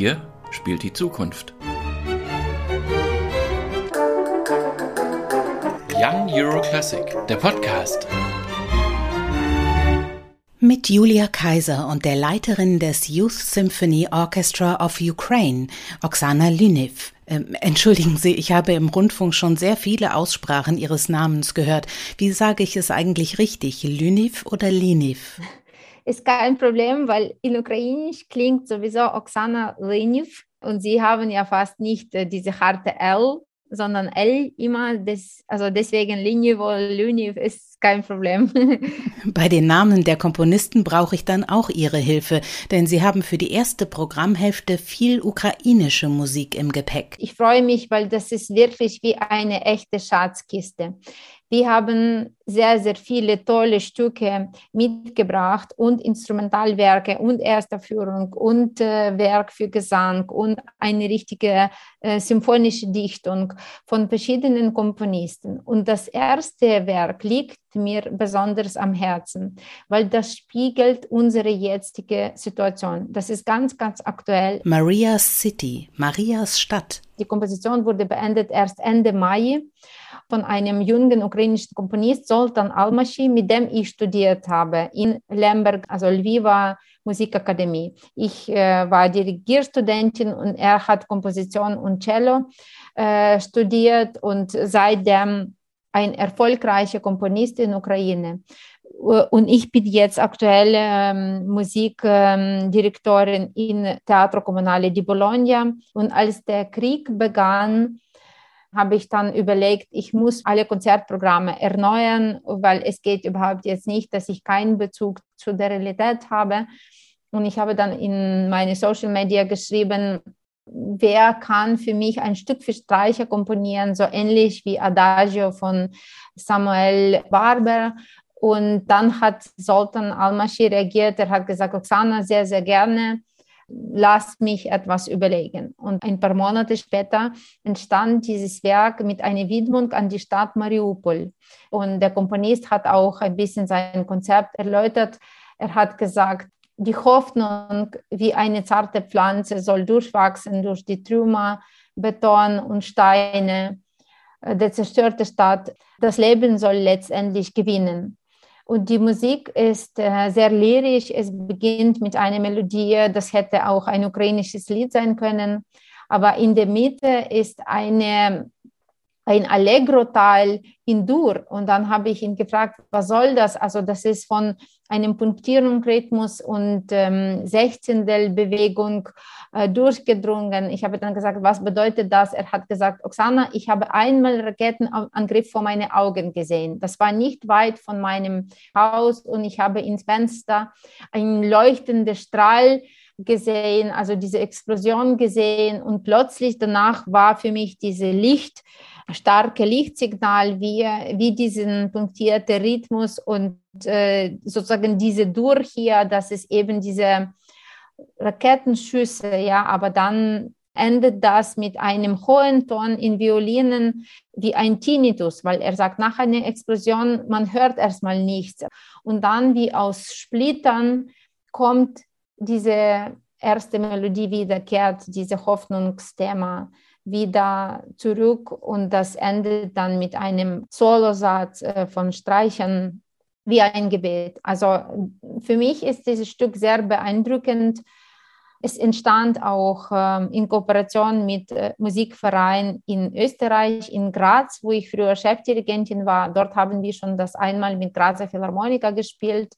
Hier spielt die Zukunft. Young Euro Classic, der Podcast. Mit Julia Kaiser und der Leiterin des Youth Symphony Orchestra of Ukraine, Oksana Lyniv. Ähm, entschuldigen Sie, ich habe im Rundfunk schon sehr viele Aussprachen Ihres Namens gehört. Wie sage ich es eigentlich richtig? Lyniv oder Liniv? Ist kein Problem, weil in Ukrainisch klingt sowieso Oksana Lyniv und Sie haben ja fast nicht äh, diese harte L sondern L immer, das, also deswegen Linie wohl Lüniv ist kein Problem. Bei den Namen der Komponisten brauche ich dann auch Ihre Hilfe, denn Sie haben für die erste Programmhälfte viel ukrainische Musik im Gepäck. Ich freue mich, weil das ist wirklich wie eine echte Schatzkiste. Wir haben sehr, sehr viele tolle Stücke mitgebracht und Instrumentalwerke und Ersterführung und äh, Werk für Gesang und eine richtige äh, symphonische Dichtung von verschiedenen Komponisten. Und das erste Werk liegt mir besonders am Herzen, weil das spiegelt unsere jetzige Situation. Das ist ganz, ganz aktuell. Maria's City, Marias Stadt. Die Komposition wurde beendet erst Ende Mai von einem jungen ukrainischen Komponist, Zoltan Almashi, mit dem ich studiert habe in Lemberg, also Lviva Musikakademie. Ich äh, war Dirigierstudentin und er hat Komposition und Cello äh, studiert und seitdem ein erfolgreicher Komponist in Ukraine. Und ich bin jetzt aktuell ähm, Musikdirektorin ähm, in Teatro Comunale di Bologna. Und als der Krieg begann, habe ich dann überlegt, ich muss alle Konzertprogramme erneuern, weil es geht überhaupt jetzt nicht, dass ich keinen Bezug zu der Realität habe. Und ich habe dann in meine Social Media geschrieben, wer kann für mich ein Stück für Streicher komponieren, so ähnlich wie Adagio von Samuel Barber. Und dann hat Sultan Almashi reagiert, er hat gesagt, Oksana, sehr, sehr gerne lass mich etwas überlegen. Und ein paar Monate später entstand dieses Werk mit einer Widmung an die Stadt Mariupol. Und der Komponist hat auch ein bisschen sein Konzept erläutert. Er hat gesagt, die Hoffnung wie eine zarte Pflanze soll durchwachsen durch die Trümmer, Beton und Steine der zerstörten Stadt. Das Leben soll letztendlich gewinnen. Und die Musik ist äh, sehr lyrisch. Es beginnt mit einer Melodie, das hätte auch ein ukrainisches Lied sein können. Aber in der Mitte ist eine ein Allegro-Teil in Dur. Und dann habe ich ihn gefragt, was soll das? Also das ist von einem Punktierungsrhythmus und ähm, Sechzehntelbewegung äh, durchgedrungen. Ich habe dann gesagt, was bedeutet das? Er hat gesagt, Oksana, ich habe einmal Raketenangriff vor meinen Augen gesehen. Das war nicht weit von meinem Haus und ich habe ins Fenster einen leuchtenden Strahl gesehen, also diese Explosion gesehen und plötzlich danach war für mich diese Licht, starke Lichtsignal wie, wie diesen punktierten Rhythmus und äh, sozusagen diese Dur hier, das ist eben diese Raketenschüsse, ja, aber dann endet das mit einem hohen Ton in Violinen wie ein Tinnitus, weil er sagt, nach einer Explosion, man hört erstmal nichts. Und dann wie aus Splittern kommt diese erste Melodie wiederkehrt, diese Hoffnungsthema wieder zurück und das endet dann mit einem Solosatz äh, von Streichern wie ein Gebet. Also für mich ist dieses Stück sehr beeindruckend. Es entstand auch ähm, in Kooperation mit äh, Musikvereinen in Österreich, in Graz, wo ich früher Chefdirigentin war. Dort haben wir schon das einmal mit Grazer Philharmoniker gespielt.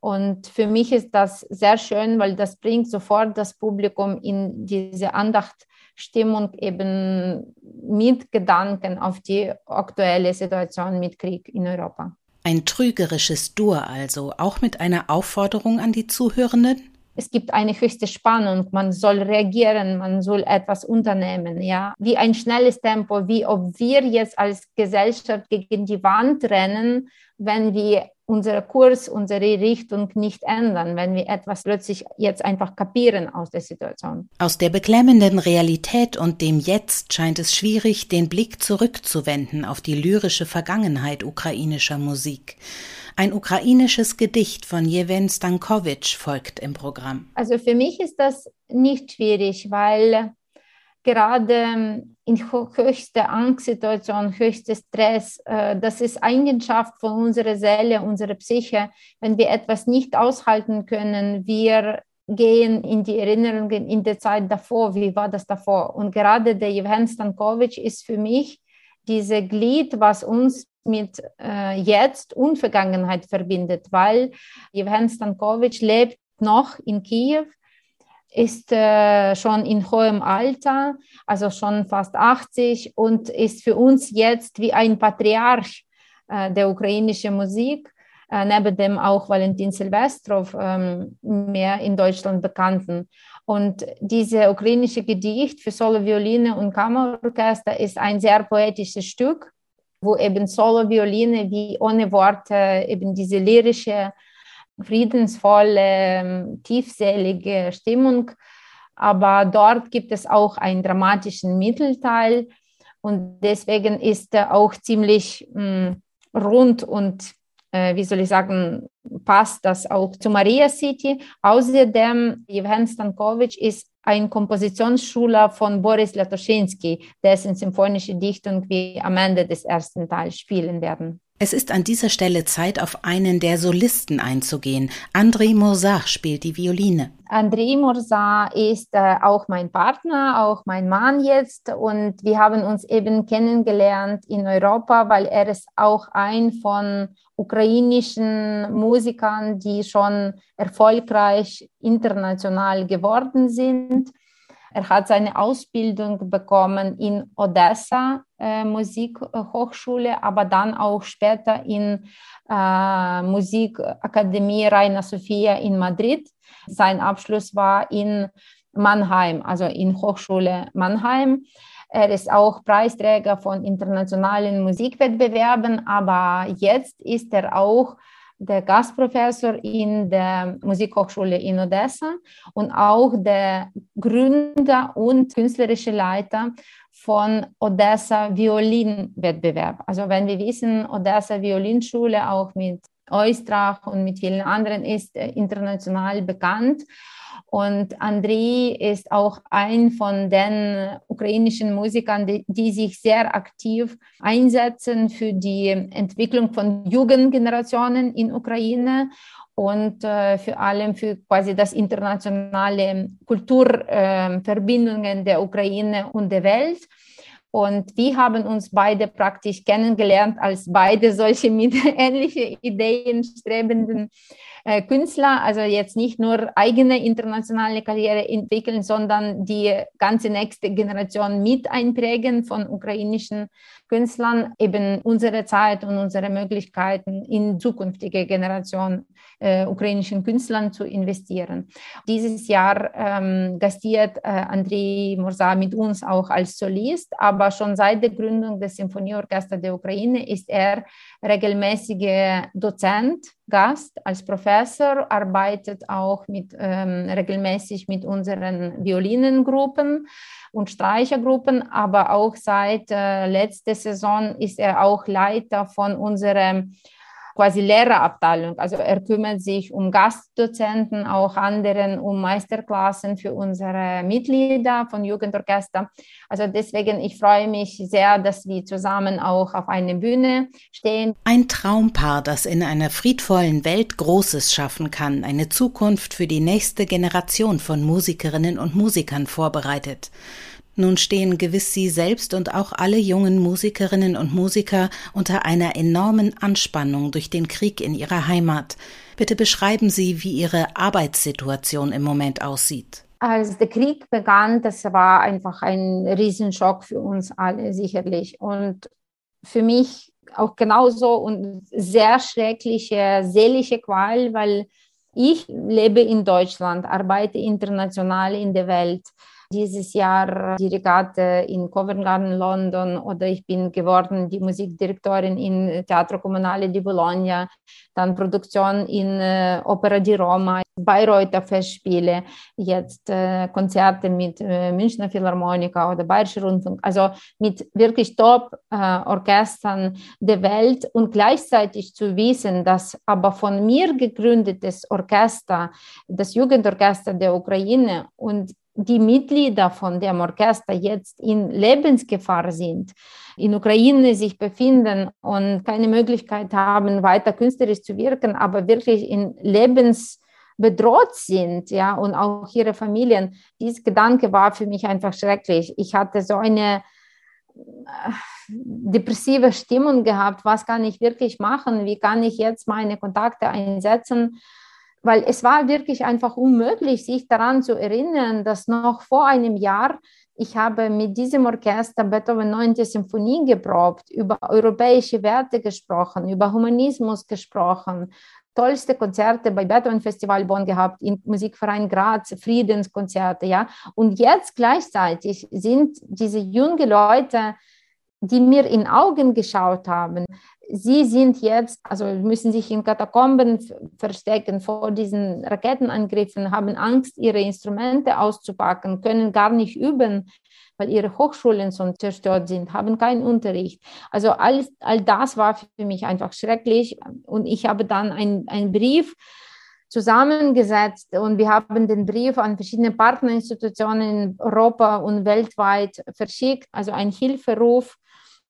Und für mich ist das sehr schön, weil das bringt sofort das Publikum in diese Andachtstimmung eben mit Gedanken auf die aktuelle Situation mit Krieg in Europa. Ein trügerisches Dur also, auch mit einer Aufforderung an die Zuhörenden? es gibt eine höchste Spannung, man soll reagieren, man soll etwas unternehmen, ja, wie ein schnelles Tempo, wie ob wir jetzt als Gesellschaft gegen die Wand rennen, wenn wir unseren Kurs, unsere Richtung nicht ändern, wenn wir etwas plötzlich jetzt einfach kapieren aus der Situation. Aus der beklemmenden Realität und dem Jetzt scheint es schwierig, den Blick zurückzuwenden auf die lyrische Vergangenheit ukrainischer Musik. Ein ukrainisches Gedicht von Jewen Stankovic folgt im Programm. Also für mich ist das nicht schwierig, weil gerade in höchster Angstsituation, höchster Stress, äh, das ist Eigenschaft von unserer Seele, unserer Psyche. Wenn wir etwas nicht aushalten können, wir gehen in die Erinnerungen in der Zeit davor, wie war das davor. Und gerade der Jevhen Stankovic ist für mich diese Glied, was uns mit äh, Jetzt und Vergangenheit verbindet, weil Jevhen Stankovic lebt noch in Kiew, ist äh, schon in hohem Alter, also schon fast 80 und ist für uns jetzt wie ein Patriarch äh, der ukrainischen Musik äh, neben dem auch Valentin Silvestrov ähm, mehr in Deutschland bekannten. Und diese ukrainische Gedicht für Solo-Violine und Kammerorchester ist ein sehr poetisches Stück, wo eben Solo-Violine wie ohne Worte eben diese lyrische, friedensvolle, ähm, tiefselige Stimmung. Aber dort gibt es auch einen dramatischen Mittelteil und deswegen ist er auch ziemlich mh, mm, rund und äh, wie soll ich sagen, passt das auch zu Maria City. Außerdem, Jewhen Stankovic ist ein Kompositionsschüler von Boris Latoschinski, dessen symphonische Dichtung wir am Ende des ersten Teils spielen werden. Es ist an dieser Stelle Zeit, auf einen der Solisten einzugehen. André Morsat spielt die Violine. André Morsat ist äh, auch mein Partner, auch mein Mann jetzt. Und wir haben uns eben kennengelernt in Europa, weil er ist auch ein von ukrainischen Musikern, die schon erfolgreich international geworden sind. Er hat seine Ausbildung bekommen in Odessa Musikhochschule, aber dann auch später in äh, Musikakademie Reina Sofia in Madrid. Sein Abschluss war in Mannheim, also in Hochschule Mannheim. Er ist auch Preisträger von internationalen Musikwettbewerben, aber jetzt ist er auch der Gastprofessor in der Musikhochschule in Odessa und auch der Gründer und künstlerische Leiter von Odessa Violinwettbewerb. Also wenn wir wissen, Odessa Violinschule auch mit Eustrach und mit vielen anderen ist äh, international bekannt. Und Andrei ist auch ein von den ukrainischen Musikern, die, die, sich sehr aktiv einsetzen für die Entwicklung von Jugendgenerationen in Ukraine und äh, vor allem für quasi das internationale Kulturverbindungen äh, der Ukraine und der Welt. Und wir haben uns beide praktisch kennengelernt als beide solche mit ähnliche Ideen strebenden äh, Künstler, also jetzt nicht nur eigene internationale Karriere entwickeln, sondern die ganze nächste Generation mit einprägen von ukrainischen Künstlern, eben unsere Zeit und unsere Möglichkeiten in zukünftige Generationen äh, ukrainischen Künstlern zu investieren. Dieses Jahr ähm, gastiert äh, Andrei Morsa mit uns auch als Solist, aber schon seit der Gründung des Symphonieorchesters der Ukraine ist er regelmäßiger Dozent Gast als Professor, arbeitet auch mit, ähm, regelmäßig mit unseren Violinengruppen und Streichergruppen, aber auch seit äh, letzter Saison ist er auch Leiter von unserem quasi Lehrerabteilung. Also er kümmert sich um Gastdozenten, auch anderen um Meisterklassen für unsere Mitglieder von Jugendorchester. Also deswegen, ich freue mich sehr, dass wir zusammen auch auf einer Bühne stehen. Ein Traumpaar, das in einer friedvollen Welt Großes schaffen kann, eine Zukunft für die nächste Generation von Musikerinnen und Musikern vorbereitet. Nun stehen gewiss Sie selbst und auch alle jungen Musikerinnen und Musiker unter einer enormen Anspannung durch den Krieg in Ihrer Heimat. Bitte beschreiben Sie, wie Ihre Arbeitssituation im Moment aussieht. Als der Krieg begann, das war einfach ein Riesenschock für uns alle sicherlich. Und für mich auch genauso und sehr schreckliche seelische Qual, weil ich lebe in Deutschland, arbeite international in der Welt dieses Jahr Dirigate in Covent Garden London oder ich bin geworden die Musikdirektorin in Teatro Comunale di Bologna, dann Produktion in äh, Opera di Roma, Bayreuther Festspiele, jetzt äh, Konzerte mit äh, Münchner Philharmoniker oder Bayerischer Rundfunk, also mit wirklich Top-Orchestern äh, der Welt und gleichzeitig zu wissen, dass aber von mir gegründetes Orchester, das Jugendorchester der Ukraine und die Mitglieder von dem Orchester jetzt in Lebensgefahr sind, in Ukraine sich befinden und keine Möglichkeit haben, weiter künstlerisch zu wirken, aber wirklich in Lebensbedroht sind, ja, und auch ihre Familien. Dieser Gedanke war für mich einfach schrecklich. Ich hatte so eine äh, depressive Stimmung gehabt. Was kann ich wirklich machen? Wie kann ich jetzt meine Kontakte einsetzen? Weil es war wirklich einfach unmöglich, sich daran zu erinnern, dass noch vor einem Jahr ich habe mit diesem Orchester Beethoven 9. Symphonie geprobt, über europäische Werte gesprochen, über Humanismus gesprochen, tollste Konzerte bei Beethoven Festival Bonn gehabt, im Musikverein Graz, Friedenskonzerte, ja. Und jetzt gleichzeitig sind diese jungen Leute, die mir in Augen geschaut haben, sie sind jetzt, also müssen sich in Katakomben verstecken vor diesen Raketenangriffen, haben Angst, ihre Instrumente auszupacken, können gar nicht üben, weil ihre Hochschulen schon zerstört sind, haben keinen Unterricht. Also all, all das war für mich einfach schrecklich. Und ich habe dann einen Brief zusammengesetzt und wir haben den Brief an verschiedene Partnerinstitutionen in Europa und weltweit verschickt, also ein Hilferuf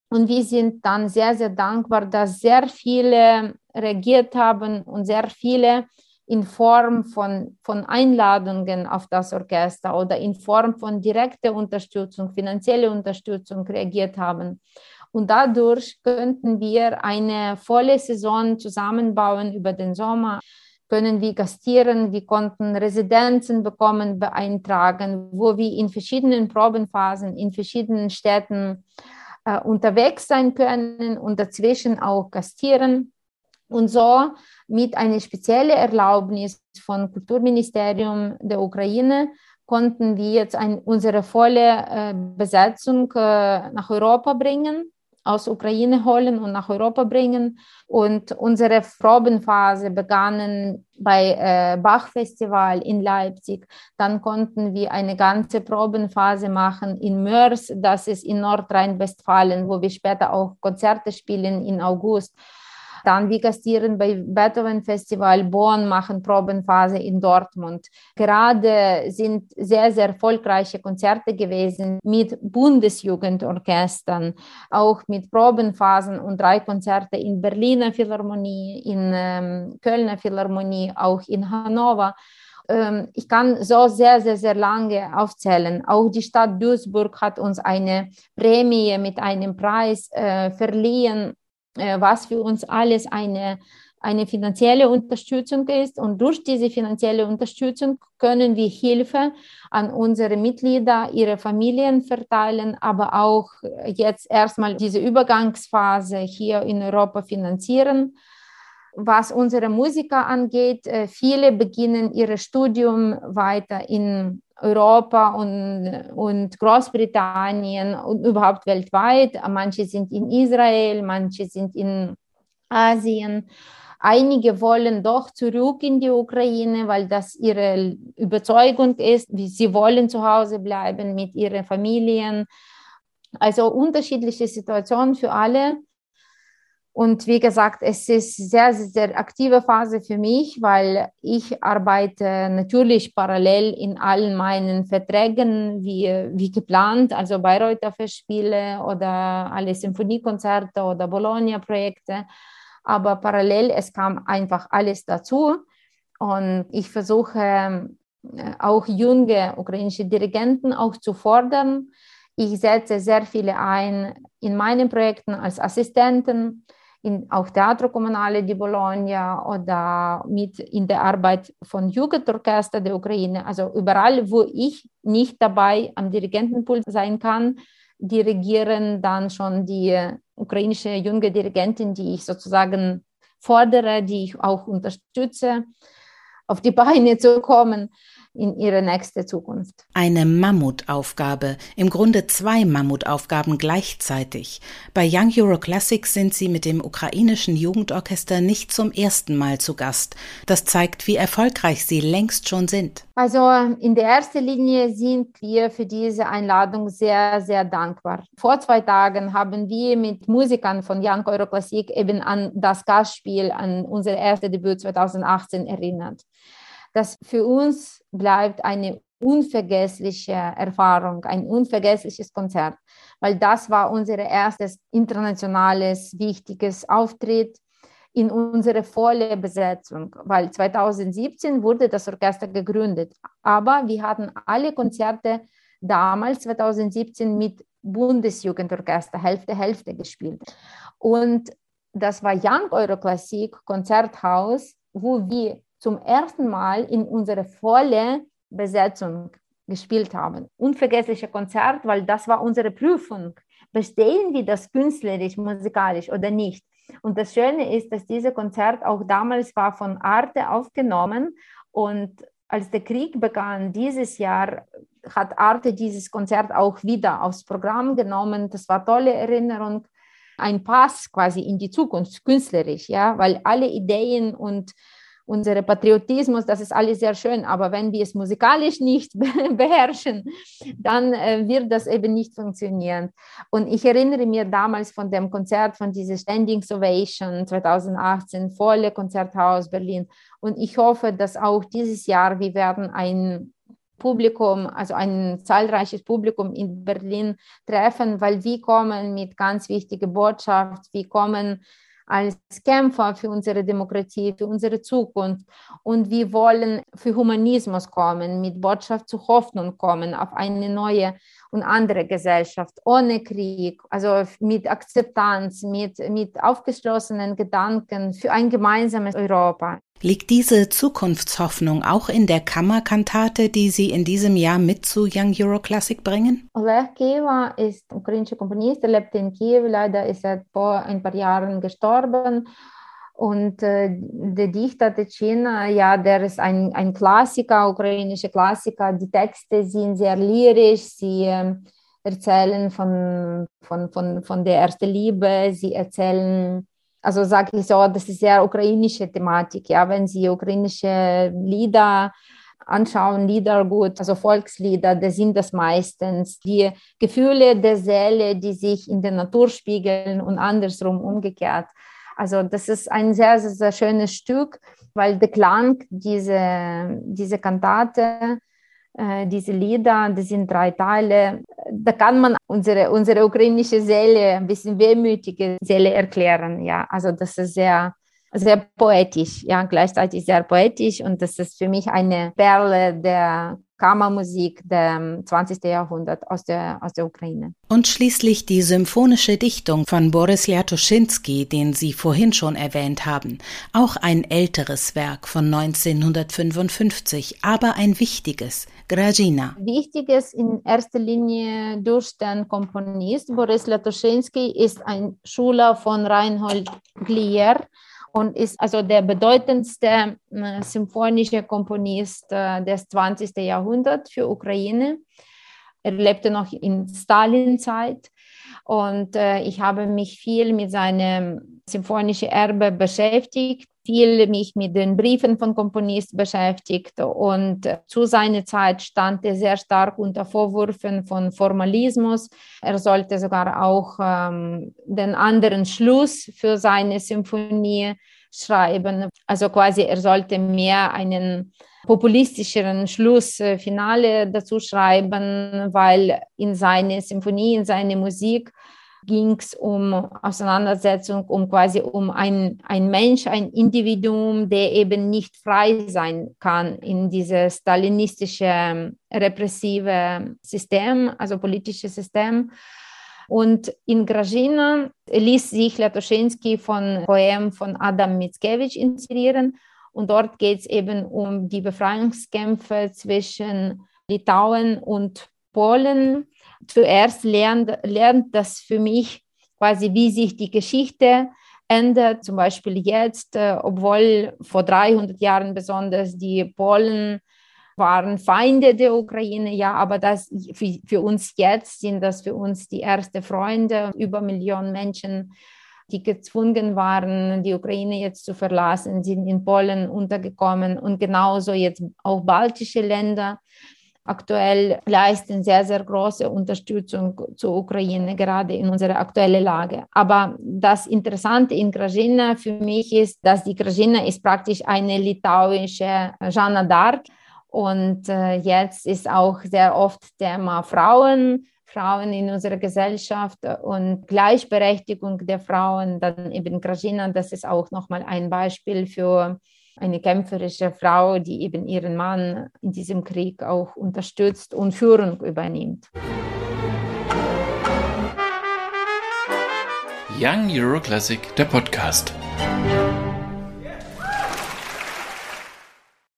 und wir sind dann sehr, sehr dankbar, dass sehr viele reagiert haben und sehr viele in Form von, von Einladungen auf das Orchester oder in Form von direkter Unterstützung, finanzieller Unterstützung reagiert haben. Und dadurch könnten wir eine volle Saison zusammenbauen über den Sommer, können wir gastieren, wir konnten Residenzen bekommen, beeintragen, wo wir in verschiedenen Probenphasen, in verschiedenen Städten äh, unterwegs sein können und dazwischen auch gastieren. Und so mit einer speziellen Erlaubnis vom Kulturministerium der Ukraine konnten wir jetzt ein, unsere volle äh, Besetzung äh, nach Europa bringen aus Ukraine holen und nach Europa bringen. Und unsere Probenphase begann bei äh, Bach-Festival in Leipzig. Dann konnten wir eine ganze Probenphase machen in Mörs, das ist in Nordrhein-Westfalen, wo wir später auch Konzerte spielen im August. Dann wir gastieren bei Beethoven Festival Bonn, machen Probenphase in Dortmund. Gerade sind sehr, sehr erfolgreiche Konzerte gewesen mit Bundesjugendorchestern, auch mit Probenphasen und drei Konzerte in Berliner Philharmonie, in ähm, Kölner Philharmonie, auch in Hannover ähm, ich kann so sehr, sehr, sehr lange aufzählen. Auch die Stadt Duisburg hat uns eine Prämie mit einem Preis äh, verliehen was für uns alles eine, eine finanzielle Unterstützung ist. Und durch diese finanzielle Unterstützung können wir Hilfe an unsere Mitglieder, ihre Familien verteilen, aber auch jetzt erstmal diese Übergangsphase hier in Europa finanzieren. Was unsere Musiker angeht, äh, viele beginnen ihr Studium weiter in Europa und, und Großbritannien und überhaupt weltweit. Manche sind in Israel, manche sind in Asien. Einige wollen doch zurück in die Ukraine, weil das ihre Überzeugung ist. Sie wollen zu Hause bleiben mit ihren Familien. Also unterschiedliche Situationen für alle. Und wie gesagt, es ist sehr, sehr aktive Phase für mich, weil ich arbeite natürlich parallel in allen meinen Verträgen wie, wie geplant, also Bayreuther Festspiele oder alle Symphoniekonzerte oder Bologna-Projekte. Aber parallel, es kam einfach alles dazu. Und ich versuche äh, auch junge ukrainische Dirigenten auch zu fordern. Ich setze sehr viele ein in meinen Projekten als Assistenten in, auch Teatro Comunale di Bologna oder mit in der Arbeit von Jugendorchester der Ukraine. Also überall, wo ich nicht dabei am Dirigentenpult sein kann, dirigieren dann schon die ukrainische junge Dirigentin, die ich sozusagen fordere, die ich auch unterstütze, auf die Beine zu kommen. In ihre nächste Zukunft. Eine Mammutaufgabe, im Grunde zwei Mammutaufgaben gleichzeitig. Bei Young Euro Classic sind sie mit dem ukrainischen Jugendorchester nicht zum ersten Mal zu Gast. Das zeigt, wie erfolgreich sie längst schon sind. Also in der ersten Linie sind wir für diese Einladung sehr, sehr dankbar. Vor zwei Tagen haben wir mit Musikern von Young Euro Classic eben an das Gastspiel, an unser erstes Debüt 2018 erinnert das für uns bleibt eine unvergessliche Erfahrung, ein unvergessliches Konzert, weil das war unser erstes internationales wichtiges Auftritt in unsere volle Besetzung, weil 2017 wurde das Orchester gegründet, aber wir hatten alle Konzerte damals 2017 mit Bundesjugendorchester Hälfte Hälfte gespielt. Und das war Young Euroklassik Konzerthaus, wo wir zum ersten Mal in unsere volle Besetzung gespielt haben. Unvergessliches Konzert, weil das war unsere Prüfung. Bestehen wir das künstlerisch, musikalisch oder nicht? Und das Schöne ist, dass dieses Konzert auch damals war von Arte aufgenommen und als der Krieg begann dieses Jahr, hat Arte dieses Konzert auch wieder aufs Programm genommen. Das war tolle Erinnerung, ein Pass quasi in die Zukunft künstlerisch, ja, weil alle Ideen und unser Patriotismus, das ist alles sehr schön, aber wenn wir es musikalisch nicht beherrschen, dann äh, wird das eben nicht funktionieren. Und ich erinnere mir damals von dem Konzert, von dieser Standing Ovation 2018, volle Konzerthaus Berlin. Und ich hoffe, dass auch dieses Jahr wir werden ein Publikum, also ein zahlreiches Publikum in Berlin treffen, weil wir kommen mit ganz wichtiger Botschaft, wir kommen als Kämpfer für unsere Demokratie, für unsere Zukunft. Und wir wollen für Humanismus kommen, mit Botschaft zur Hoffnung kommen auf eine neue und andere Gesellschaft, ohne Krieg, also mit Akzeptanz, mit, mit aufgeschlossenen Gedanken für ein gemeinsames Europa. Liegt diese Zukunftshoffnung auch in der Kammerkantate, die Sie in diesem Jahr mit zu Young Euro Classic bringen? Oleg Kieva ist ukrainischer Komponist, er lebt in Kiew, leider ist er vor ein paar Jahren gestorben. Und äh, der Dichter Tschina, ja, der ist ein, ein Klassiker, ukrainischer Klassiker. Die Texte sind sehr lyrisch, sie äh, erzählen von, von, von, von der ersten Liebe, sie erzählen also sage ich so, das ist sehr ukrainische Thematik. Ja, wenn Sie ukrainische Lieder anschauen, Liedergut, also Volkslieder, das sind das meistens die Gefühle der Seele, die sich in der Natur spiegeln und andersrum umgekehrt. Also das ist ein sehr, sehr, sehr schönes Stück, weil der Klang dieser diese Kantate äh, diese Lieder, das sind drei Teile. Da kann man unsere, unsere ukrainische Seele, ein bisschen wehmütige Seele erklären. Ja, also das ist sehr, sehr poetisch, ja, gleichzeitig sehr poetisch und das ist für mich eine Perle der Kammermusik des 20. Jahrhunderts aus der, aus der Ukraine. Und schließlich die symphonische Dichtung von Boris Ljatuschinsky, den Sie vorhin schon erwähnt haben. Auch ein älteres Werk von 1955, aber ein wichtiges, Grajina. Wichtiges in erster Linie durch den Komponist. Boris Ljatuschinsky ist ein Schüler von Reinhold Glier und ist also der bedeutendste äh, symphonische Komponist äh, des 20. Jahrhunderts für Ukraine. Er lebte noch in Stalin-Zeit und äh, ich habe mich viel mit seinem symphonischen Erbe beschäftigt, viel mich mit den Briefen von Komponisten beschäftigt und zu seiner Zeit stand er sehr stark unter Vorwürfen von Formalismus. Er sollte sogar auch ähm, den anderen Schluss für seine Symphonie schreiben. Also quasi er sollte mehr einen populistischeren Schlussfinale dazu schreiben, weil in seiner Symphonie, in seiner Musik ging es um Auseinandersetzung, um quasi um ein, ein Mensch, ein Individuum, der eben nicht frei sein kann in dieses stalinistische repressive System, also politische System. Und in Grażyna ließ sich Latoschensky von Poem von Adam Mickiewicz inspirieren. Und dort geht es eben um die Befreiungskämpfe zwischen Litauen und Polen. Zuerst lernt, lernt das für mich quasi, wie sich die Geschichte ändert. Zum Beispiel jetzt, äh, obwohl vor 300 Jahren besonders die Polen waren Feinde der Ukraine, ja, aber das für, für uns jetzt sind das für uns die ersten Freunde, über Millionen Menschen die gezwungen waren, die Ukraine jetzt zu verlassen, sind in Polen untergekommen und genauso jetzt auch baltische Länder aktuell leisten sehr, sehr große Unterstützung zur Ukraine, gerade in unserer aktuellen Lage. Aber das Interessante in Krajina für mich ist, dass die Krajina ist praktisch eine litauische Jeanne d'Arc. Und äh, jetzt ist auch sehr oft Thema Frauen, Frauen in unserer Gesellschaft und Gleichberechtigung der Frauen. Dann eben Krajina, das ist auch nochmal ein Beispiel für eine kämpferische Frau, die eben ihren Mann in diesem Krieg auch unterstützt und Führung übernimmt. Young Euro Classic, der Podcast.